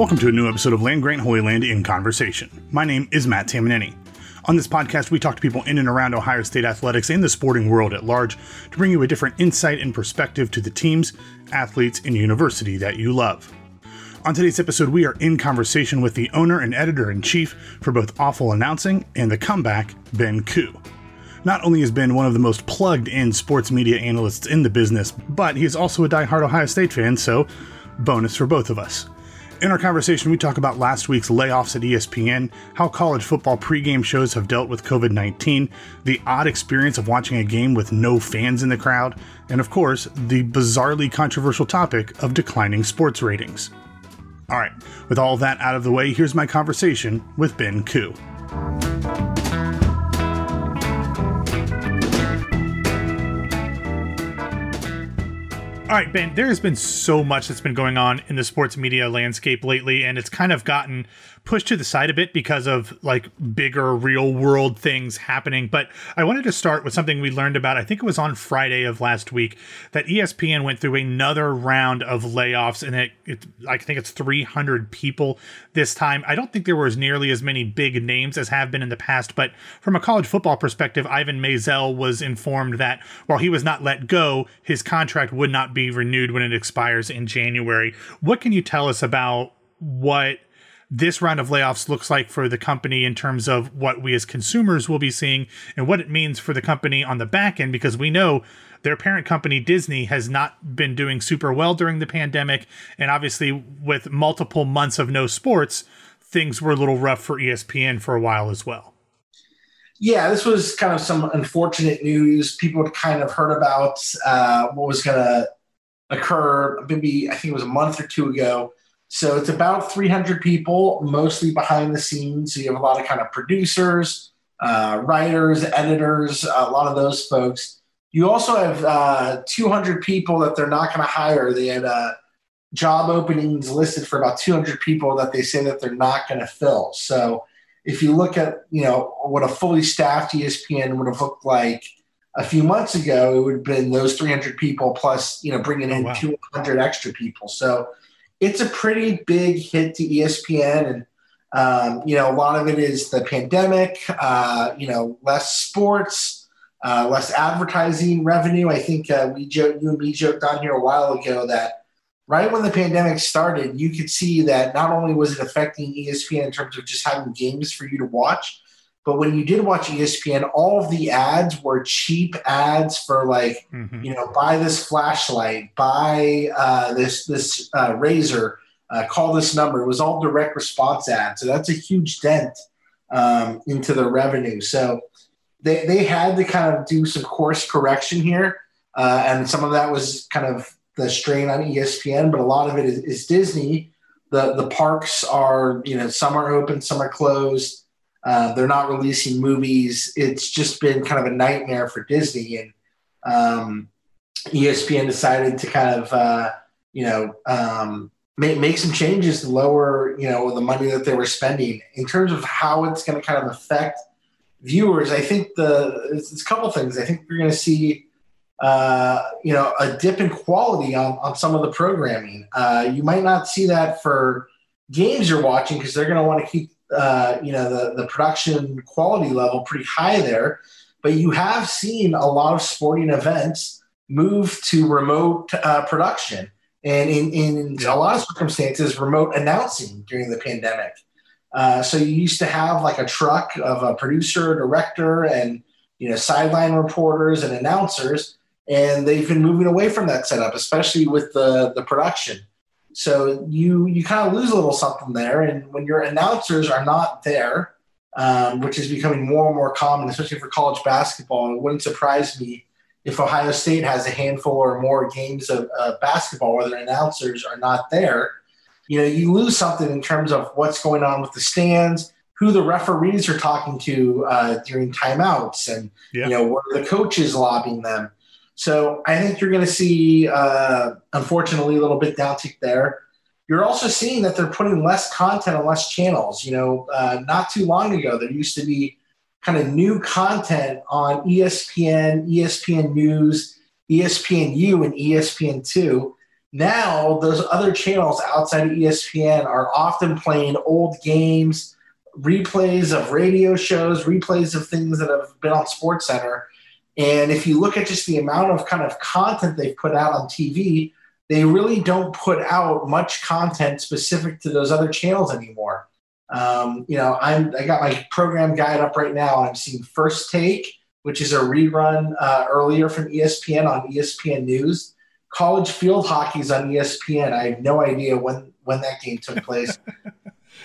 Welcome to a new episode of Land Grant Holy Land in Conversation. My name is Matt Tamanini. On this podcast, we talk to people in and around Ohio State athletics and the sporting world at large to bring you a different insight and perspective to the teams, athletes, and university that you love. On today's episode, we are in conversation with the owner and editor in chief for both Awful Announcing and The Comeback, Ben Koo. Not only has Ben one of the most plugged in sports media analysts in the business, but he is also a die-hard Ohio State fan, so bonus for both of us. In our conversation, we talk about last week's layoffs at ESPN, how college football pregame shows have dealt with COVID 19, the odd experience of watching a game with no fans in the crowd, and of course, the bizarrely controversial topic of declining sports ratings. All right, with all that out of the way, here's my conversation with Ben Koo. All right, Ben, there has been so much that's been going on in the sports media landscape lately, and it's kind of gotten pushed to the side a bit because of like bigger real world things happening. But I wanted to start with something we learned about, I think it was on Friday of last week, that ESPN went through another round of layoffs, and it, it I think it's 300 people this time. I don't think there was nearly as many big names as have been in the past, but from a college football perspective, Ivan Maisel was informed that while he was not let go, his contract would not be renewed when it expires in January. What can you tell us about what this round of layoffs looks like for the company in terms of what we as consumers will be seeing and what it means for the company on the back end because we know their parent company Disney has not been doing super well during the pandemic and obviously with multiple months of no sports things were a little rough for ESPN for a while as well. Yeah, this was kind of some unfortunate news. People had kind of heard about uh, what was going to occur maybe I think it was a month or two ago so it's about 300 people, mostly behind the scenes. So you have a lot of kind of producers, uh, writers, editors, a lot of those folks. You also have uh, 200 people that they're not going to hire. They had uh, job openings listed for about 200 people that they say that they're not going to fill. So if you look at you know what a fully staffed ESPN would have looked like a few months ago, it would have been those 300 people plus you know bringing in oh, wow. 200 extra people. So it's a pretty big hit to ESPN, and um, you know a lot of it is the pandemic. Uh, you know, less sports, uh, less advertising revenue. I think uh, we joked, you and me joked on here a while ago that right when the pandemic started, you could see that not only was it affecting ESPN in terms of just having games for you to watch, but when you did watch ESPN, all of the ads were cheap ads for like, mm-hmm. you know, buy this flashlight, buy uh, this this uh, razor, uh, call this number. It was all direct response ads, so that's a huge dent um, into the revenue. So they they had to kind of do some course correction here, uh, and some of that was kind of the strain on ESPN, but a lot of it is, is Disney. The the parks are you know some are open, some are closed. Uh, they're not releasing movies. It's just been kind of a nightmare for Disney, and um, ESPN decided to kind of uh, you know um, make make some changes to lower you know the money that they were spending in terms of how it's going to kind of affect viewers. I think the it's, it's a couple things. I think we're going to see. Uh, you know, a dip in quality on, on some of the programming. Uh, you might not see that for games you're watching because they're going to want to keep uh, you know the the production quality level pretty high there. But you have seen a lot of sporting events move to remote uh, production, and in, in a lot of circumstances, remote announcing during the pandemic. Uh, so you used to have like a truck of a producer, director, and you know sideline reporters and announcers, and they've been moving away from that setup, especially with the the production. So you you kind of lose a little something there, and when your announcers are not there, um, which is becoming more and more common, especially for college basketball, it wouldn't surprise me if Ohio State has a handful or more games of uh, basketball where their announcers are not there. You know, you lose something in terms of what's going on with the stands, who the referees are talking to uh, during timeouts, and yeah. you know, what the coaches lobbying them. So I think you're going to see, uh, unfortunately, a little bit downtick there. You're also seeing that they're putting less content on less channels. You know, uh, not too long ago, there used to be kind of new content on ESPN, ESPN News, ESPNU, and ESPN2. now those other channels outside of espn are often playing old games replays of radio shows replays of things that have been on sports center and if you look at just the amount of kind of content they've put out on tv they really don't put out much content specific to those other channels anymore um, you know i'm i got my program guide up right now and i'm seeing first take which is a rerun uh, earlier from espn on espn news college field hockey's on ESPN. I have no idea when when that game took place.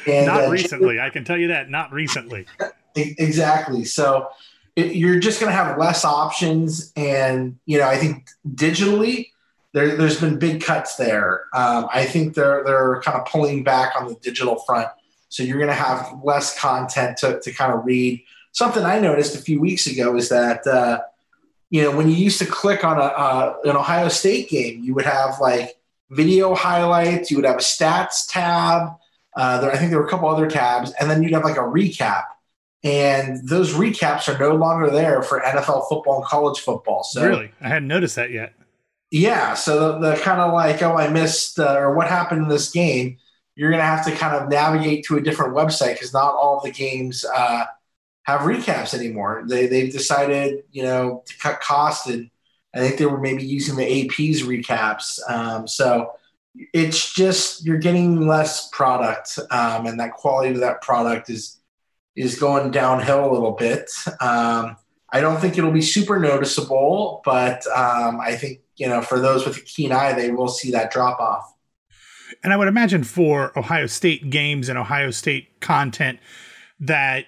And, not uh, recently, I can tell you that. Not recently. exactly. So it, you're just going to have less options, and you know, I think digitally. There, there's been big cuts there. Um, I think they're they're kind of pulling back on the digital front, so you're going to have less content to, to kind of read. Something I noticed a few weeks ago is that uh, you know, when you used to click on a, uh, an Ohio State game, you would have like video highlights, you would have a stats tab. Uh, there, I think there were a couple other tabs, and then you'd have like a recap. And those recaps are no longer there for NFL football and college football. So really, I hadn't noticed that yet. Yeah, so the, the kind of like, oh, I missed uh, or what happened in this game. You're going to have to kind of navigate to a different website because not all of the games uh, have recaps anymore. They they've decided you know to cut costs and I think they were maybe using the AP's recaps. Um, so it's just you're getting less product, um, and that quality of that product is is going downhill a little bit. Um, I don't think it'll be super noticeable, but um, I think you know for those with a keen eye, they will see that drop off. And I would imagine for Ohio State games and Ohio State content that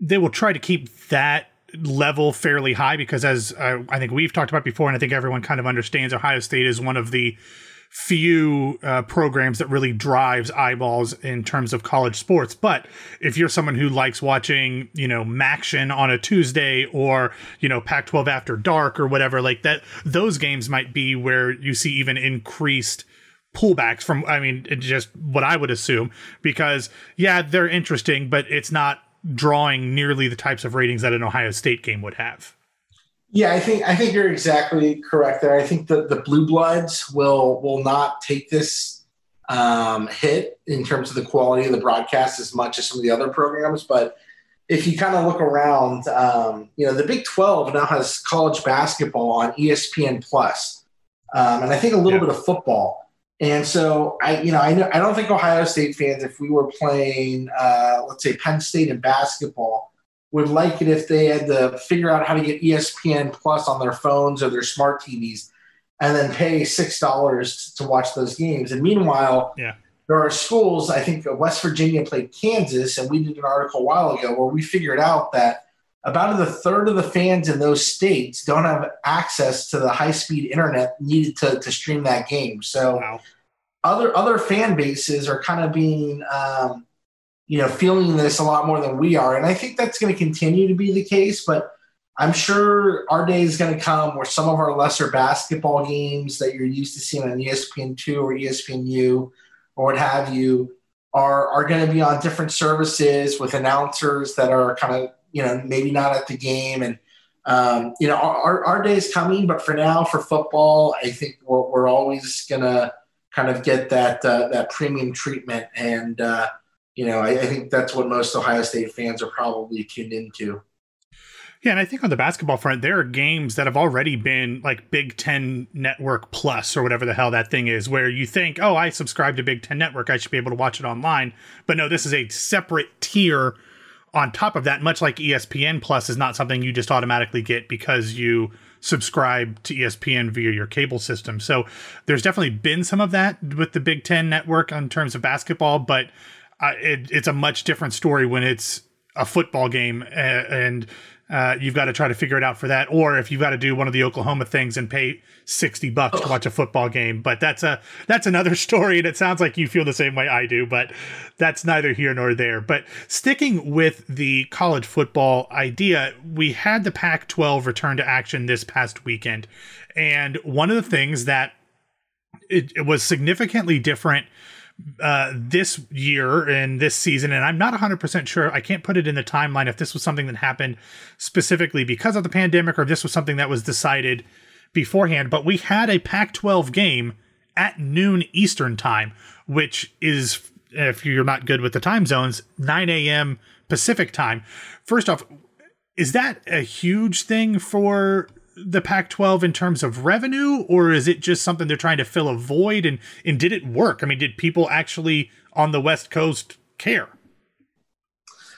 they will try to keep that level fairly high because as uh, I think we've talked about before, and I think everyone kind of understands, Ohio State is one of the few uh, programs that really drives eyeballs in terms of college sports. But if you're someone who likes watching, you know, MACtion on a Tuesday or, you know, Pac 12 after dark or whatever, like that, those games might be where you see even increased pullbacks from, I mean, just what I would assume, because yeah, they're interesting, but it's not drawing nearly the types of ratings that an Ohio State game would have. Yeah, I think I think you're exactly correct there. I think that the blue bloods will will not take this um, hit in terms of the quality of the broadcast as much as some of the other programs. But if you kind of look around, um, you know, the Big Twelve now has college basketball on ESPN Plus, um, and I think a little yeah. bit of football. And so I, you know, I know I don't think Ohio State fans, if we were playing, uh, let's say Penn State in basketball, would like it if they had to figure out how to get ESPN Plus on their phones or their smart TVs, and then pay six dollars to watch those games. And meanwhile, yeah. there are schools. I think West Virginia played Kansas, and we did an article a while ago where we figured out that about a third of the fans in those states don't have access to the high speed internet needed to, to stream that game. So wow. other other fan bases are kind of being um, you know feeling this a lot more than we are, and I think that's going to continue to be the case. But I'm sure our day is going to come where some of our lesser basketball games that you're used to seeing on ESPN two or ESPNU or what have you are are going to be on different services with announcers that are kind of you know, maybe not at the game. And, um, you know, our, our day is coming, but for now, for football, I think we're, we're always going to kind of get that, uh, that premium treatment. And, uh, you know, I, I think that's what most Ohio State fans are probably tuned into. Yeah, and I think on the basketball front, there are games that have already been like Big Ten Network Plus or whatever the hell that thing is, where you think, oh, I subscribe to Big Ten Network, I should be able to watch it online. But no, this is a separate tier on top of that, much like ESPN Plus is not something you just automatically get because you subscribe to ESPN via your cable system. So there's definitely been some of that with the Big Ten network in terms of basketball, but it, it's a much different story when it's a football game and uh, you've got to try to figure it out for that, or if you've got to do one of the Oklahoma things and pay sixty bucks to watch a football game. But that's a that's another story, and it sounds like you feel the same way I do. But that's neither here nor there. But sticking with the college football idea, we had the Pac-12 return to action this past weekend, and one of the things that it, it was significantly different uh, this year and this season, and I'm not 100% sure. I can't put it in the timeline if this was something that happened specifically because of the pandemic or if this was something that was decided beforehand. But we had a Pac 12 game at noon Eastern time, which is, if you're not good with the time zones, 9 a.m. Pacific time. First off, is that a huge thing for the Pac-12 in terms of revenue, or is it just something they're trying to fill a void? And and did it work? I mean, did people actually on the West Coast care?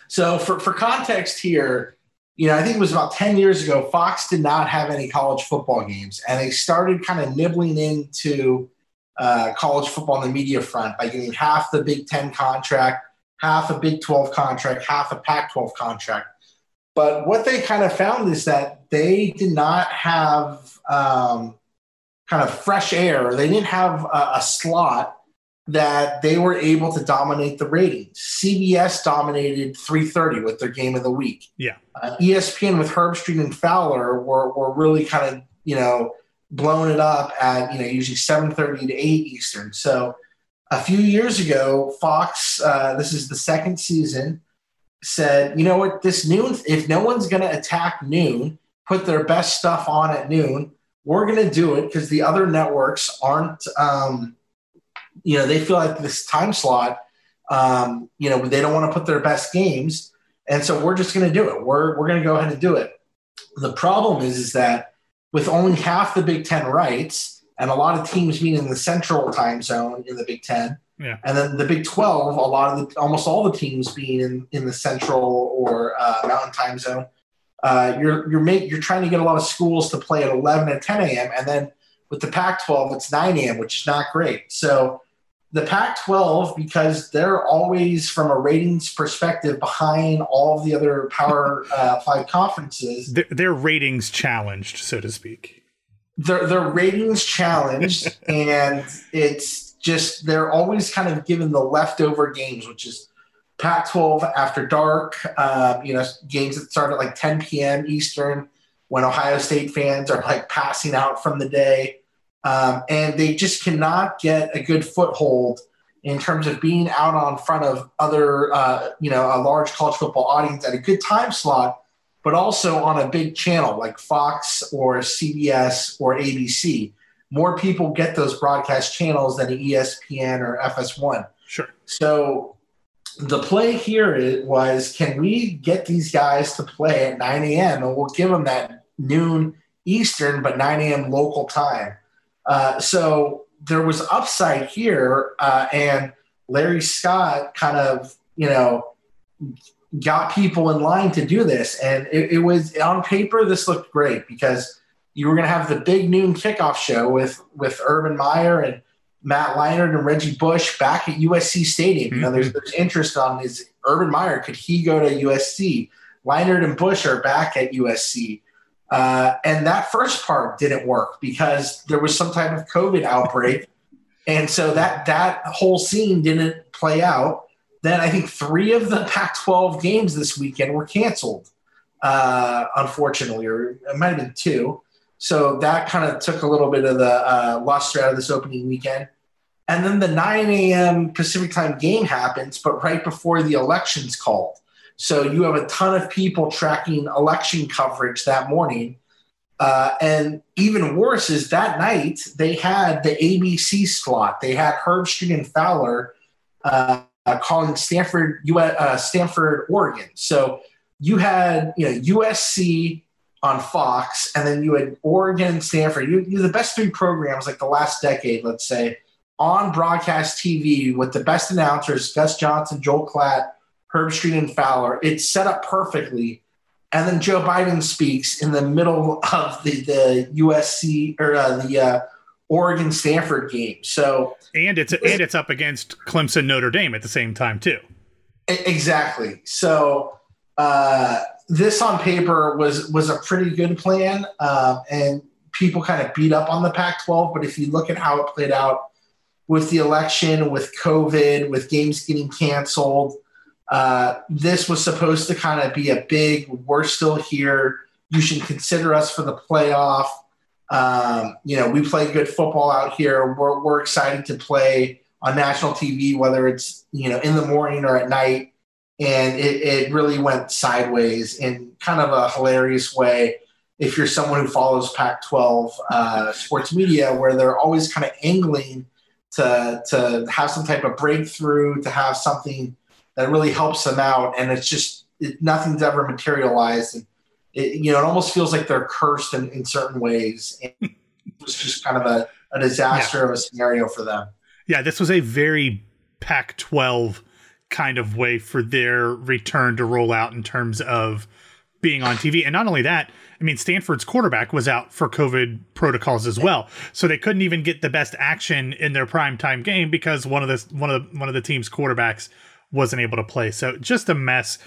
So for for context here, you know, I think it was about 10 years ago, Fox did not have any college football games, and they started kind of nibbling into uh, college football on the media front by getting half the Big Ten contract, half a Big 12 contract, half a Pac 12 contract. But what they kind of found is that they did not have um, kind of fresh air. They didn't have a, a slot that they were able to dominate the ratings. CBS dominated 3:30 with their game of the week. Yeah. Uh, ESPN with Herbstreit and Fowler were, were really kind of you know blowing it up at you know usually 7:30 to 8 Eastern. So a few years ago, Fox, uh, this is the second season, said, you know what, this noon, if no one's going to attack noon, put their best stuff on at noon, we're going to do it because the other networks aren't. Um, you know, they feel like this time slot, um, you know, they don't want to put their best games. And so we're just going to do it. We're, we're going to go ahead and do it. The problem is, is that with only half the Big Ten rights and a lot of teams being in the central time zone in the Big Ten, yeah. and then the Big 12, a lot of the, almost all the teams being in, in the central or uh, mountain time zone, uh, you're, you're, make, you're trying to get a lot of schools to play at 11 and 10 a.m. And then with the Pac 12, it's 9 a.m., which is not great. So the Pac 12, because they're always, from a ratings perspective, behind all of the other Power uh, Five conferences, their, their ratings challenged, so to speak. Their, their ratings challenged, and it's just they're always kind of given the leftover games, which is Pac 12 after dark, um, you know, games that start at like 10 p.m. Eastern when Ohio State fans are like passing out from the day. Um, and they just cannot get a good foothold in terms of being out on front of other, uh, you know, a large college football audience at a good time slot, but also on a big channel like Fox or CBS or ABC. More people get those broadcast channels than ESPN or FS1. Sure. So the play here was can we get these guys to play at 9 a.m. and we'll give them that noon Eastern, but 9 a.m. local time. Uh, so there was upside here, uh, and Larry Scott kind of, you know, got people in line to do this. And it, it was on paper, this looked great because you were going to have the big noon kickoff show with with Urban Meyer and Matt Leinart and Reggie Bush back at USC Stadium. Mm-hmm. You know, there's mm-hmm. there's interest on is Urban Meyer could he go to USC? Leinart and Bush are back at USC. Uh, and that first part didn't work because there was some type of COVID outbreak. and so that that whole scene didn't play out. Then I think three of the Pac 12 games this weekend were canceled, uh, unfortunately, or it might have been two. So that kind of took a little bit of the uh, luster out of this opening weekend. And then the 9 a.m. Pacific time game happens, but right before the election's called. So you have a ton of people tracking election coverage that morning. Uh, and even worse is that night they had the ABC slot. They had Herbstreit and Fowler uh, calling Stanford, uh, Stanford, Oregon. So you had you know USC on Fox, and then you had Oregon, Stanford. You, you the best three programs like the last decade, let's say, on broadcast TV with the best announcers: Gus Johnson, Joel Klatt, Herbstreit and Fowler. It's set up perfectly. And then Joe Biden speaks in the middle of the, the USC or uh, the uh, Oregon Stanford game. So and it's and it's up against Clemson Notre Dame at the same time too. Exactly. So uh, this on paper was was a pretty good plan, uh, and people kind of beat up on the Pac-12. But if you look at how it played out with the election, with COVID, with games getting canceled, uh, this was supposed to kind of be a big, we're still here. You should consider us for the playoff. Um, you know, we play good football out here. We're, we're excited to play on national TV, whether it's, you know, in the morning or at night. And it, it really went sideways in kind of a hilarious way. If you're someone who follows Pac 12 uh, sports media, where they're always kind of angling to to have some type of breakthrough, to have something that really helps them out, and it's just it, nothing's ever materialized. And it, you know, it almost feels like they're cursed in, in certain ways. And it was just kind of a, a disaster yeah. of a scenario for them. Yeah, this was a very Pac 12 kind of way for their return to roll out in terms of being on TV. And not only that, I mean, Stanford's quarterback was out for COVID protocols as well, so they couldn't even get the best action in their prime time game because one of the one of the one of the team's quarterbacks wasn't able to play. So just a mess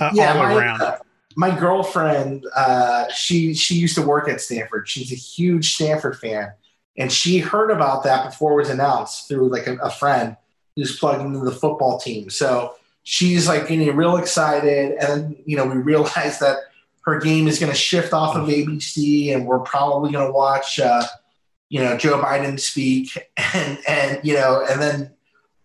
uh, yeah, all my, around. Uh, my girlfriend, uh, she she used to work at Stanford. She's a huge Stanford fan, and she heard about that before it was announced through like a, a friend who's plugged into the football team. So she's like getting real excited, and you know we realize that her game is going to shift off of ABC, and we're probably going to watch, uh, you know, Joe Biden speak, and and you know, and then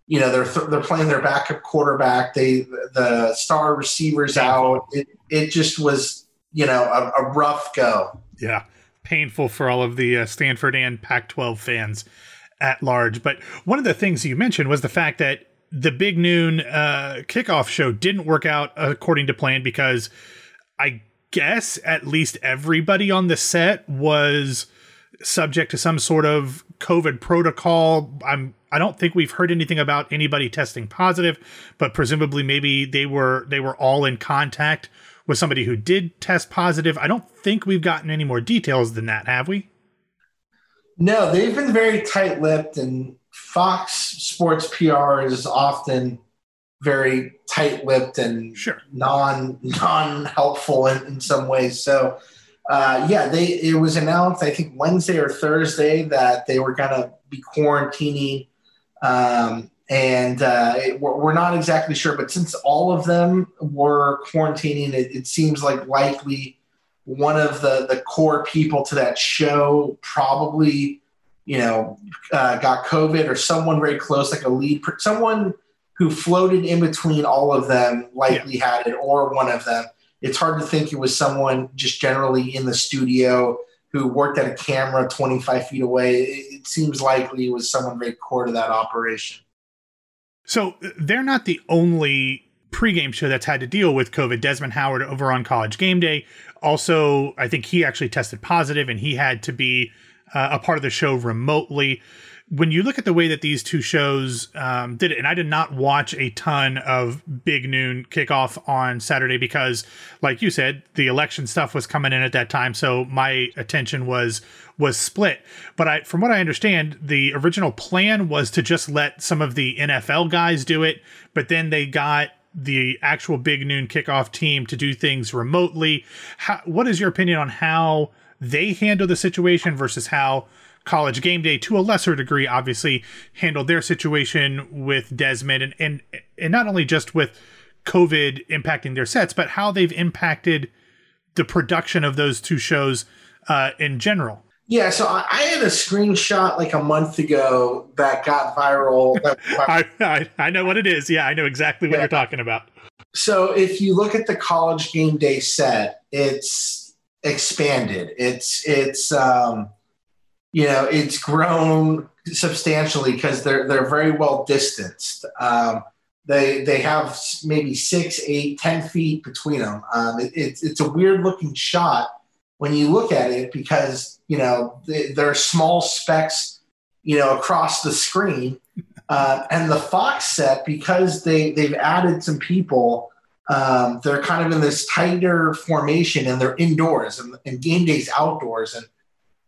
you know they're th- they're playing their backup quarterback. They the star receivers out. It it just was you know a, a rough go. Yeah, painful for all of the uh, Stanford and Pac-12 fans at large. But one of the things you mentioned was the fact that the big noon uh, kickoff show didn't work out according to plan because I guess at least everybody on the set was subject to some sort of COVID protocol. I'm I don't think we've heard anything about anybody testing positive, but presumably maybe they were they were all in contact with somebody who did test positive. I don't think we've gotten any more details than that, have we? No, they've been very tight-lipped and Fox Sports PR is often very tight-lipped and sure. non non helpful in, in some ways. So uh, yeah, they it was announced I think Wednesday or Thursday that they were gonna be quarantining, um, and uh, it, we're, we're, not exactly sure. But since all of them were quarantining, it, it seems like likely one of the the core people to that show probably you know uh, got COVID or someone very close, like a lead, someone who floated in between all of them likely yeah. had it, or one of them it's hard to think it was someone just generally in the studio who worked at a camera 25 feet away. It, seems likely it was someone very core to that operation. So they're not the only pregame show that's had to deal with COVID. Desmond Howard over on College Game Day. Also, I think he actually tested positive and he had to be uh, a part of the show remotely when you look at the way that these two shows um, did it, and I did not watch a ton of Big Noon kickoff on Saturday because, like you said, the election stuff was coming in at that time, so my attention was was split. But I, from what I understand, the original plan was to just let some of the NFL guys do it, but then they got the actual Big Noon kickoff team to do things remotely. How, what is your opinion on how they handle the situation versus how college game day to a lesser degree obviously handled their situation with desmond and and, and not only just with covid impacting their sets but how they've impacted the production of those two shows uh, in general yeah, so I, I, had a screenshot like a month ago that got viral. That, I, I, I, know what it is. Yeah, I know exactly what yeah. you're talking about. So if you look at the college game day set, it's expanded. It's it's um, you know, it's grown substantially because they're they're very well distanced. Um, they they have maybe six, eight, ten feet between them. Um, it, it's it's a weird looking shot when you look at it because you know they, they're small specks, you know, across the screen. Uh, and the Fox set because they they've added some people. Um, they're kind of in this tighter formation and they're indoors and, and game days outdoors and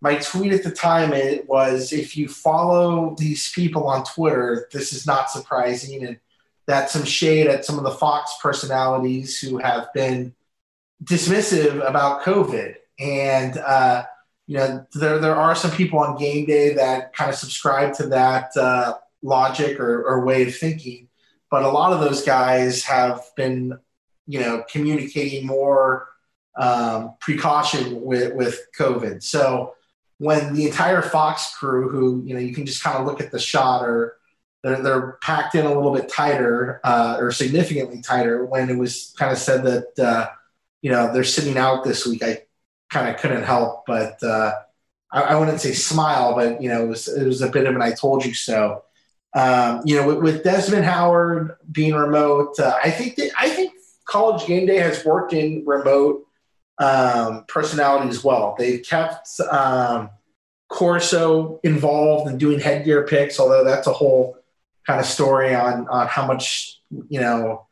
my tweet at the time it was if you follow these people on Twitter, this is not surprising, and that's some shade at some of the Fox personalities who have been dismissive about COVID. And uh, you know, there there are some people on game day that kind of subscribe to that uh, logic or, or way of thinking, but a lot of those guys have been, you know, communicating more um, precaution with with COVID. So when the entire Fox crew, who you know you can just kind of look at the shot, or they're, they're packed in a little bit tighter uh, or significantly tighter. When it was kind of said that uh, you know they're sitting out this week, I kind of couldn't help but uh, I, I, wouldn't say smile, but you know it was it was a bit of an "I told you so." Um, you know, with, with, Desmond Howard being remote, uh, I think that I think College Game Day has worked in remote um, personality as well. They've kept um, Corso involved in doing headgear picks, although that's a whole kind of story on on how much you know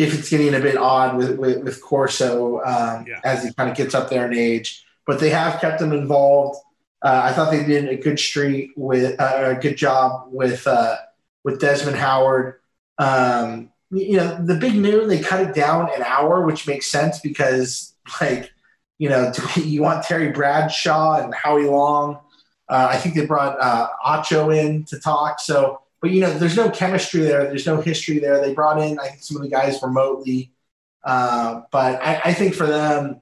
if it's getting a bit odd with with, with Corso um, yeah. as he kind of gets up there in age. But they have kept him involved. Uh, I thought they did a good street with uh, a good job with uh, with Desmond Howard. Um, you know, the big noon they cut it down an hour, which makes sense because like you know you want Terry Bradshaw and Howie Long. Uh, I think they brought uh, Acho in to talk. So, but you know, there's no chemistry there. There's no history there. They brought in I think some of the guys remotely, uh, but I, I think for them,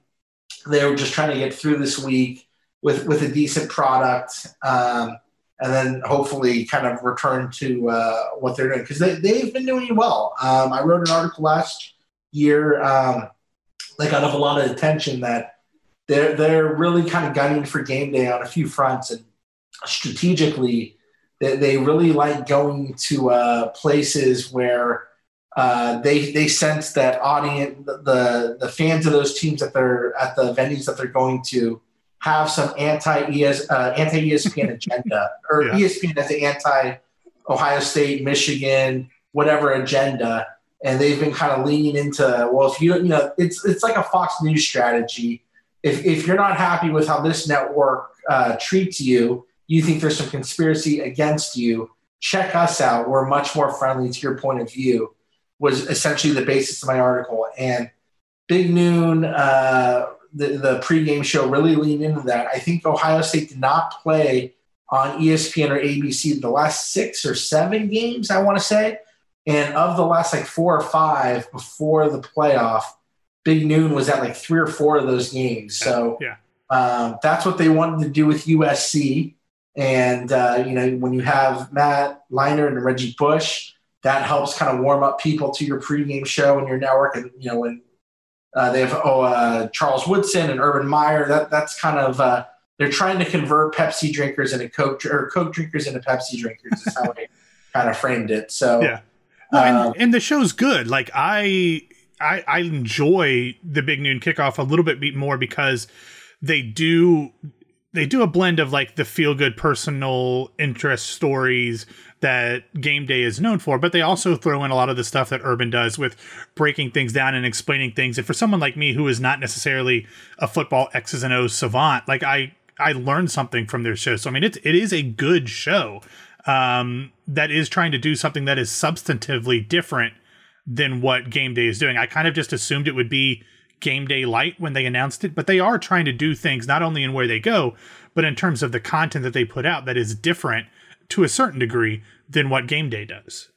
they were just trying to get through this week with with a decent product, um, and then hopefully kind of return to uh, what they're doing because they they've been doing well. Um, I wrote an article last year, um, like out of a lot of attention that they're they're really kind of gunning for game day on a few fronts and strategically they, they really like going to uh, places where uh, they they sense that audience the the fans of those teams that they're at the venues that they're going to have some anti ES uh, anti ESPN agenda or yeah. ESPN as the anti Ohio State, Michigan, whatever agenda, and they've been kind of leaning into well, if you you know, it's it's like a Fox News strategy. If if you're not happy with how this network uh, treats you, you think there's some conspiracy against you. Check us out. We're much more friendly to your point of view. Was essentially the basis of my article and Big Noon. Uh, the, the pregame show really leaned into that. I think Ohio State did not play on ESPN or ABC the last six or seven games, I want to say. And of the last like four or five before the playoff, Big Noon was at like three or four of those games. So yeah. Um, that's what they wanted to do with USC. And, uh, you know, when you have Matt Leinart and Reggie Bush, that helps kind of warm up people to your pregame show and your network. And, you know, when uh, they have oh, uh, Charles Woodson and Urban Meyer. That that's kind of uh, they're trying to convert Pepsi drinkers into Coke or Coke drinkers into Pepsi drinkers. Is how they kind of framed it. So yeah, well, and, um, and the show's good. Like I, I I enjoy the Big Noon Kickoff a little bit more because they do they do a blend of like the feel good personal interest stories that game day is known for, but they also throw in a lot of the stuff that Urban does with breaking things down and explaining things. And for someone like me who is not necessarily a football X's and O's savant, like I I learned something from their show. So I mean it's it is a good show um, that is trying to do something that is substantively different than what game day is doing. I kind of just assumed it would be game day light when they announced it, but they are trying to do things not only in where they go, but in terms of the content that they put out that is different to a certain degree than what game day does.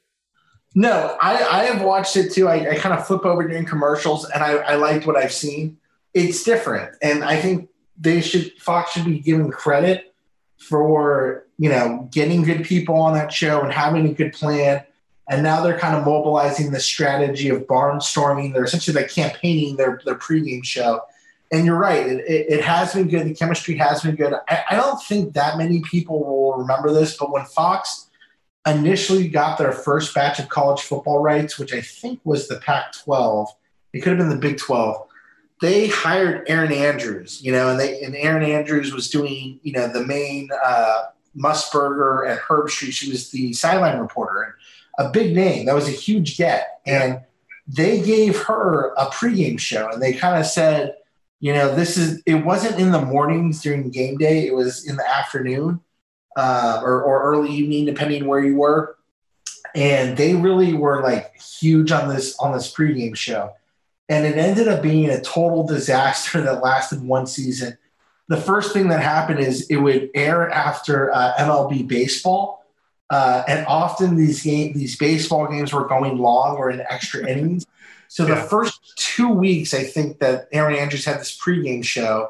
No, I, I have watched it too. I, I kind of flip over during commercials and I, I liked what I've seen. It's different. And I think they should Fox should be given credit for, you know, getting good people on that show and having a good plan. And now they're kind of mobilizing the strategy of barnstorming. They're essentially like campaigning their, their pregame show. And you're right, it, it, it has been good. The chemistry has been good. I, I don't think that many people will remember this, but when Fox initially got their first batch of college football rights, which I think was the Pac 12. It could have been the Big 12. They hired Erin Andrews, you know, and they and Erin Andrews was doing, you know, the main uh, Musburger and Herbstreit. She was the sideline reporter a big name. That was a huge get. And they gave her a pregame show and they kind of said, you know, this is it wasn't in the mornings during game day, it was in the afternoon uh, or, or early evening, depending where you were. And they really were like huge on this on this pregame show. And it ended up being a total disaster that lasted one season. The first thing that happened is it would air after uh, MLB baseball, uh, and often these game these baseball games were going long or in extra innings. So yeah. the first two weeks, I think that Erin Andrews had this pregame show,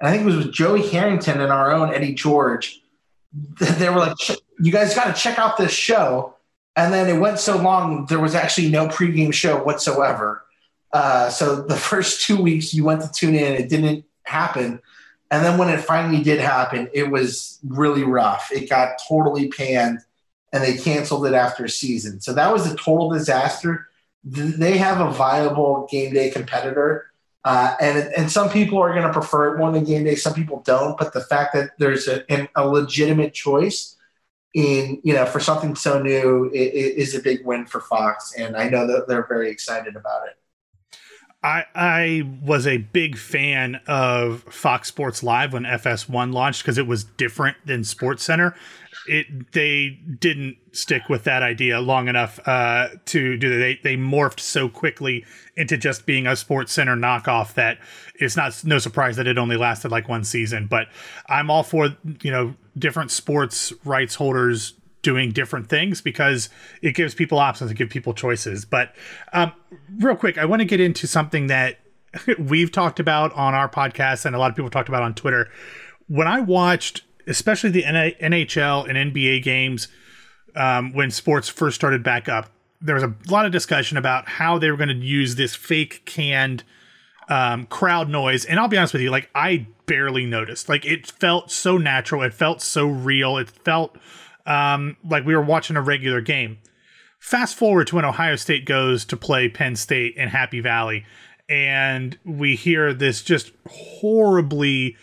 and I think it was with Joey Harrington and our own Eddie George they were like, you guys got to check out this show. And then it went so long, there was actually no pregame show whatsoever. Uh, so the first two weeks you went to tune in, it didn't happen. And then when it finally did happen, it was really rough. It got totally panned. And they canceled it after a season. So that was a total disaster. They have a viable game day competitor. Uh, and and some people are going to prefer it more than game day. Some people don't. But the fact that there's a, a legitimate choice in you know for something so new is a big win for Fox, and I know that they're very excited about it. I I was a big fan of Fox Sports Live when FS1 launched because it was different than Sports Center. It they didn't stick with that idea long enough uh, to do that. They they morphed so quickly into just being a Sports Center knockoff that it's not no surprise that it only lasted like one season. But I'm all for you know different sports rights holders doing different things because it gives people options, it gives people choices. But um, real quick, I want to get into something that we've talked about on our podcast and a lot of people talked about on Twitter. When I watched, especially the NHL and NBA games, um, when sports first started back up, there was a lot of discussion about how they were going to use this fake canned um, crowd noise. And I'll be honest with you, like I barely noticed. Like it felt so natural. It felt so real. It felt um, like we were watching a regular game. Fast forward to when Ohio State goes to play Penn State in Happy Valley, and we hear this just horribly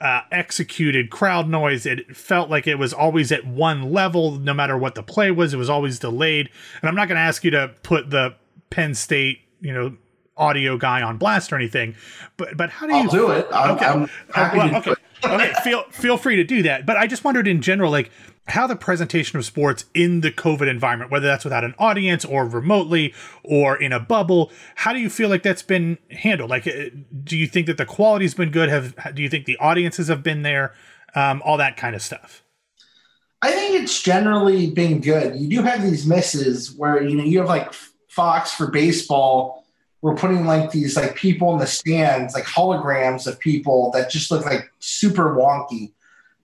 uh, executed crowd noise. It felt like it was always at one level, no matter what the play was. It was always delayed. And I'm not going to ask you to put the Penn State, you know, audio guy on blast or anything, but but how do you I'll do it? I'm, okay, I'm happy well, to okay, okay. Feel feel free to do that. But I just wondered in general, like how the presentation of sports in the COVID environment, whether that's without an audience or remotely or in a bubble, how do you feel like that's been handled? Like, uh, do you think that the quality's been good? Have do you think the audiences have been there? Um, all that kind of stuff. I think it's generally been good. You do have these misses where you know you have like Fox for baseball. We're putting like these like people in the stands, like holograms of people that just look like super wonky,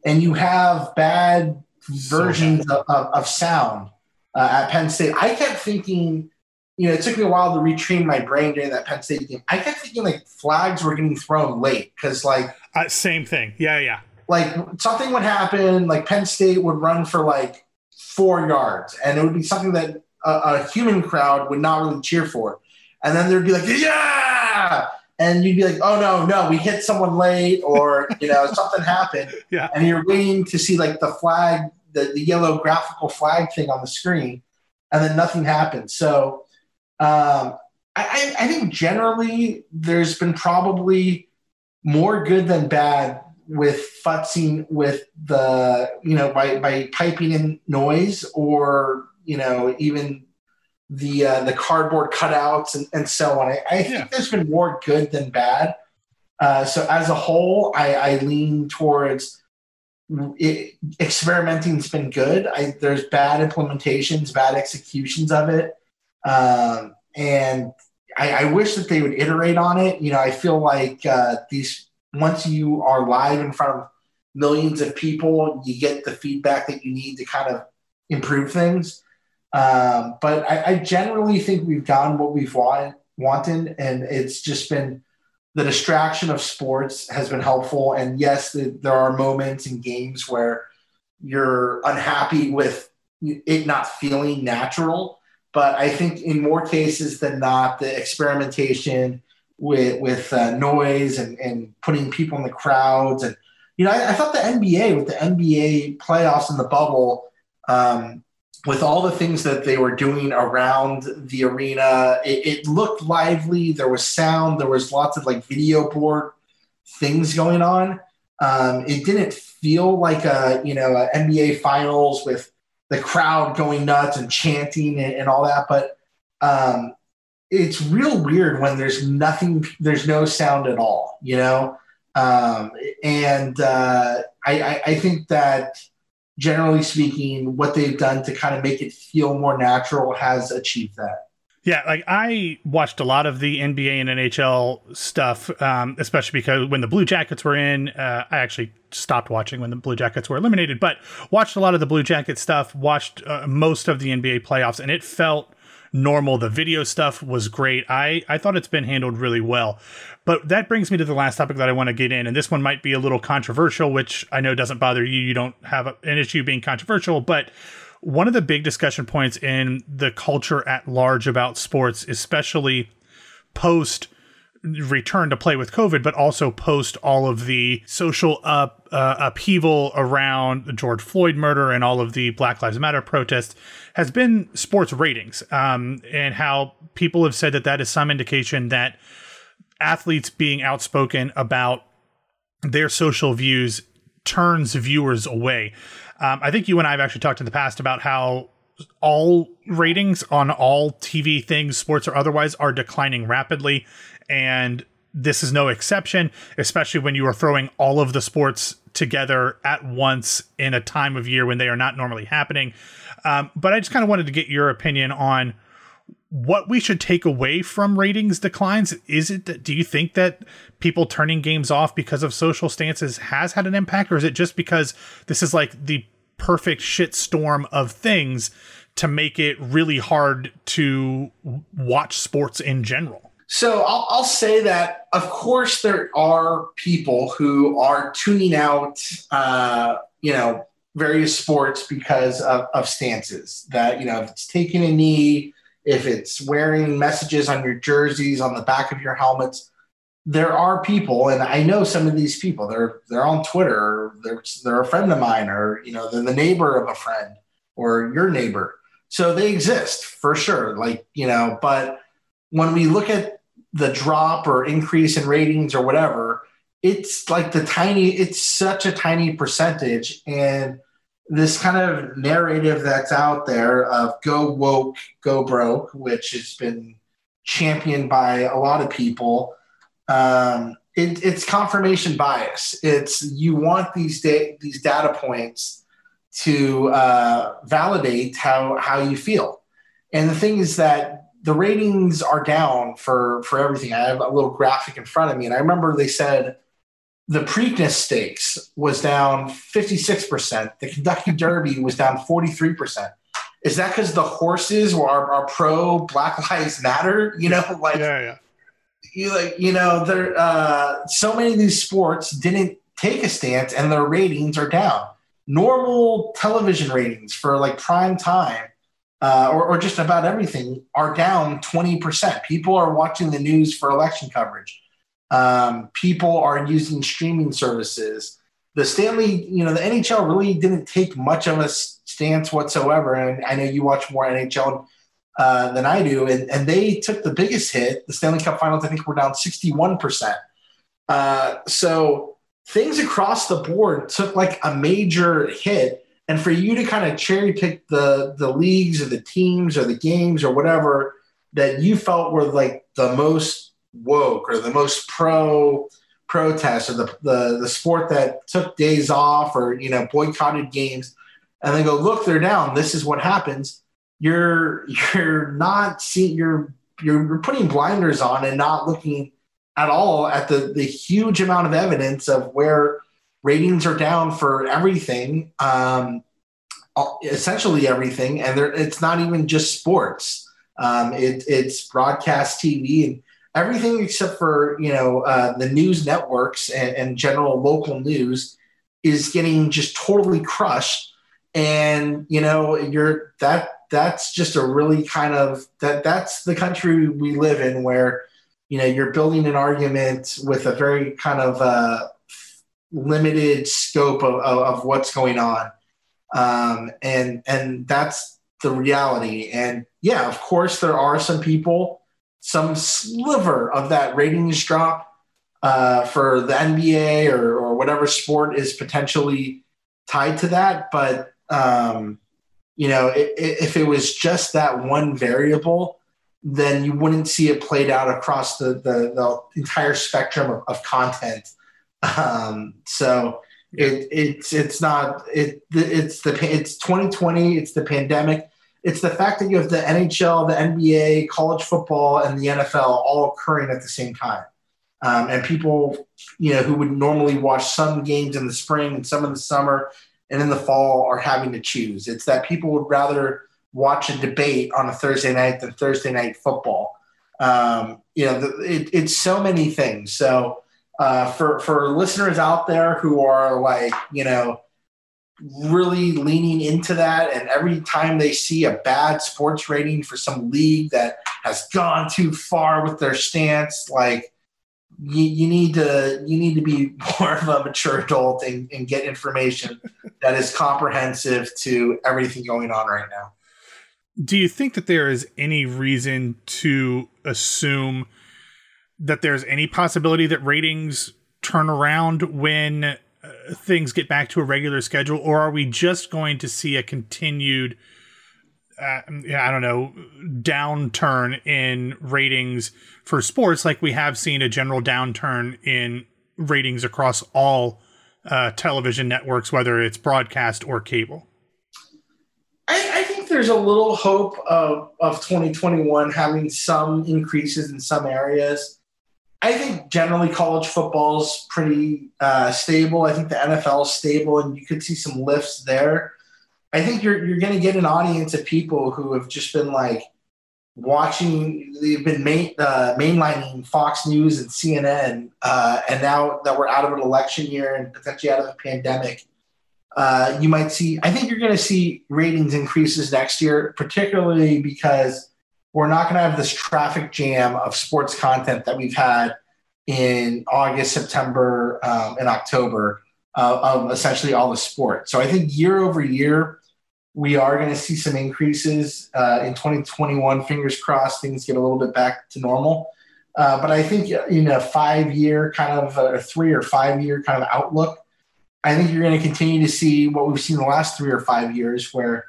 and you have bad versions so of, of, of, sound uh, at Penn State. I kept thinking, you know, it took me a while to retrain my brain during that Penn State game. I kept thinking like flags were getting thrown late because like uh, same thing. Yeah, yeah. Like something would happen, like Penn State would run for like four yards, and it would be something that a, a human crowd would not really cheer for. And then there'd be like, yeah, and you'd be like, oh no, no, we hit someone late, or you know, something happened. Yeah. And you're waiting to see like the flag, the, the yellow graphical flag thing on the screen, and then nothing happened. So um, I, I think generally there's been probably more good than bad with futzing with the you know by by piping in noise or you know even the uh, the cardboard cutouts and, and so on. I, I think yeah. there's been more good than bad. Uh, so as a whole, I, I lean towards it, experimenting's been good. I, there's bad implementations, bad executions of it, um, and I, I, wish that they would iterate on it. You know, I feel like uh, these once you are live in front of millions of people, you get the feedback that you need to kind of improve things. Um, but I, I, generally think we've gotten what we've want, wanted, and it's just been the distraction of sports has been helpful. And yes, the, there are moments in games where you're unhappy with it not feeling natural. But I think in more cases than not, the experimentation with with uh, noise and, and putting people in the crowds and you know I, I thought the NBA with the NBA playoffs in the bubble um, with all the things that they were doing around the arena, it, it, looked lively. There was sound. There was lots of like video board things going on. Um, it didn't feel like a you know a NBA finals with the crowd going nuts and chanting and, and all that. But um, it's real weird when there's nothing, there's no sound at all. You know, um, and uh, I, I, I think that generally speaking, what they've done to kind of make it feel more natural has achieved that. Yeah, like I watched a lot of the NBA and NHL stuff, um, especially because when the Blue Jackets were in, uh, I actually stopped watching when the Blue Jackets were eliminated, but watched a lot of the Blue Jacket stuff, watched uh, most of the NBA playoffs, and it felt normal. The video stuff was great. I, I thought it's been handled really well. But that brings me to the last topic that I want to get in. And this one might be a little controversial, which I know doesn't bother you. You don't have an issue being controversial. But one of the big discussion points in the culture at large about sports, especially post return to play with COVID, but also post all of the social up, uh, upheaval around the George Floyd murder and all of the Black Lives Matter protests, has been sports ratings, um, and how people have said that that is some indication that athletes being outspoken about their social views turns viewers away. Um, I think you and I have actually talked in the past about how all ratings on all TV things, sports or otherwise, are declining rapidly. And this is no exception, especially when you are throwing all of the sports together at once in a time of year when they are not normally happening. Um, but I just kind of wanted to get your opinion on what we should take away from ratings declines. Is it that do you think that people turning games off because of social stances has had an impact, or is it just because this is like the perfect shit storm of things to make it really hard to watch sports in general? So I'll, I'll, say that, of course, there are people who are tuning out, uh, you know, various sports because of, of, stances. That you know, if it's taking a knee, if it's wearing messages on your jerseys, on the back of your helmets, there are people, and I know some of these people. They're they're on Twitter. They're they're a friend of mine, or you know, they're the neighbor of a friend, or your neighbor. So they exist for sure. Like you know, but when we look at the drop or increase in ratings or whatever, it's like the tiny. It's such a tiny percentage, and this kind of narrative that's out there of go woke, go broke, which has been championed by a lot of people um, it, it's confirmation bias. It's you want these da- these data points to uh, validate how how you feel. And the thing is that the ratings are down for for everything. I have a little graphic in front of me, and I remember they said the Preakness Stakes was down 56%. The Kentucky Derby was down 43%. Is that because the horses are, are pro Black Lives Matter? You know, like yeah, yeah you like you know there uh, so many of these sports didn't take a stance and their ratings are down. Normal television ratings for like prime time uh, or, or just about everything are down 20%. People are watching the news for election coverage. Um, people are using streaming services. The Stanley, you know, the NHL really didn't take much of a stance whatsoever. And I know you watch more NHL uh, than I do, and, and they took the biggest hit. The Stanley Cup Finals, I think, were down 61%. Uh, so things across the board took like a major hit. And for you to kind of cherry pick the the leagues or the teams or the games or whatever that you felt were like the most woke or the most pro protest or the, the the sport that took days off or you know boycotted games and then go look they're down. This is what happens. You're you're not seeing you're you're putting blinders on and not looking at all at the the huge amount of evidence of where ratings are down for everything um, essentially everything. And there, it's not even just sports. Um, it, it's broadcast tv and everything except for you know uh, the news networks and, and general local news is getting just totally crushed. And you know you're that that's just a really kind of that that's the country we live in where you know you're building an argument with a very kind of uh, limited scope of, of, of, what's going on. Um, and and that's the reality. And yeah of course there are some people some sliver of that ratings drop uh, for the nba or, or whatever sport is potentially tied to that. But um, you know, it, it, if it was just that one variable, then you wouldn't see it played out across the, the, the entire spectrum of, of content. Um, so it, it's it's not it it's the it's 2020 it's the pandemic it's the fact that you have the NHL the NBA college football and the NFL all occurring at the same time um, and people you know who would normally watch some games in the spring and some in the summer and in the fall are having to choose. It's that people would rather watch a debate on a Thursday night than Thursday night football. Um, you know, the, it, it's so many things. So uh, for for listeners out there who are like, you know, really leaning into that. And every time they see a bad sports rating for some league that has gone too far with their stance, like you, you need to you need to be more of a mature adult and, and get information that is comprehensive to everything going on right now. Do you think that there is any reason to assume that there's any possibility that ratings turn around when things get back to a regular schedule, or are we just going to see a continued, uh, I don't know, downturn in ratings for sports, like we have seen a general downturn in ratings across all uh, television networks, whether it's broadcast or cable? I, I, think there's a little hope of, of 2021 having some increases in some areas. I think generally college football is pretty uh, stable. I think the NFL is stable, and you could see some lifts there. I think you're you're going to get an audience of people who have just been like watching. They've been main, uh, mainlining Fox News and CNN, uh, and now that we're out of an election year and potentially out of a pandemic, uh, you might see. I think you're going to see ratings increases next year, particularly because we're not going to have this traffic jam of sports content that we've had in August, September, um, and October uh, of essentially all the sport. So I think year over year, we are going to see some increases uh, in 2021. Fingers crossed, things get a little bit back to normal. Uh, but I think in a five year kind of a three or five year kind of outlook, I think you're going to continue to see what we've seen the last three or five years, where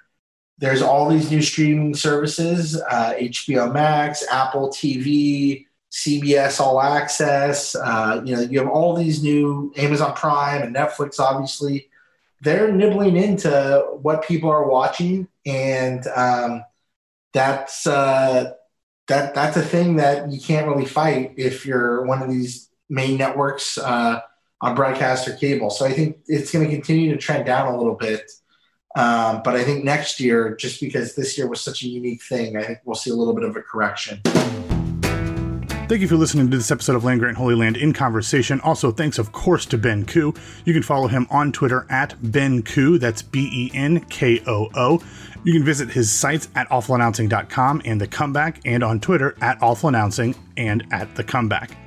there's all these new streaming services uh, HBO Max, Apple TV, CBS All Access. Uh, you know, you have all these new Amazon Prime and Netflix, obviously. They're nibbling into what people are watching, and um, that's uh, that that's a thing that you can't really fight if you're one of these main networks uh, on broadcast or cable. So I think it's going to continue to trend down a little bit. Um, but I think next year, just because this year was such a unique thing, I think we'll see a little bit of a correction. Thank you for listening to this episode of Land Grant Holy Land in Conversation. Also, thanks, of course, to Ben Koo. You can follow him on Twitter at Ben Koo. That's B E N K O O. You can visit his sites at awfulannouncing.com and The Comeback, and on Twitter at awfulannouncing and at The Comeback.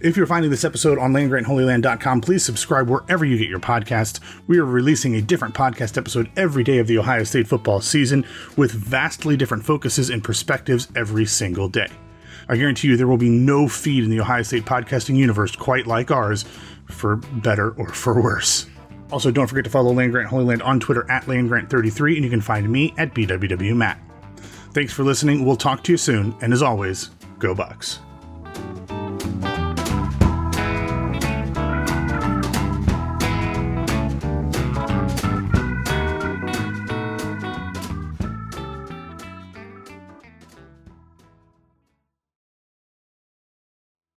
If you're finding this episode on landgrantholyland.com, please subscribe wherever you get your podcasts. We are releasing a different podcast episode every day of the Ohio State football season with vastly different focuses and perspectives every single day. I guarantee you there will be no feed in the Ohio State podcasting universe quite like ours, for better or for worse. Also, don't forget to follow Land Grant Holy Land on Twitter at LandGrant33, and you can find me at BWWMatt. Thanks for listening. We'll talk to you soon, and as always, go Bucks.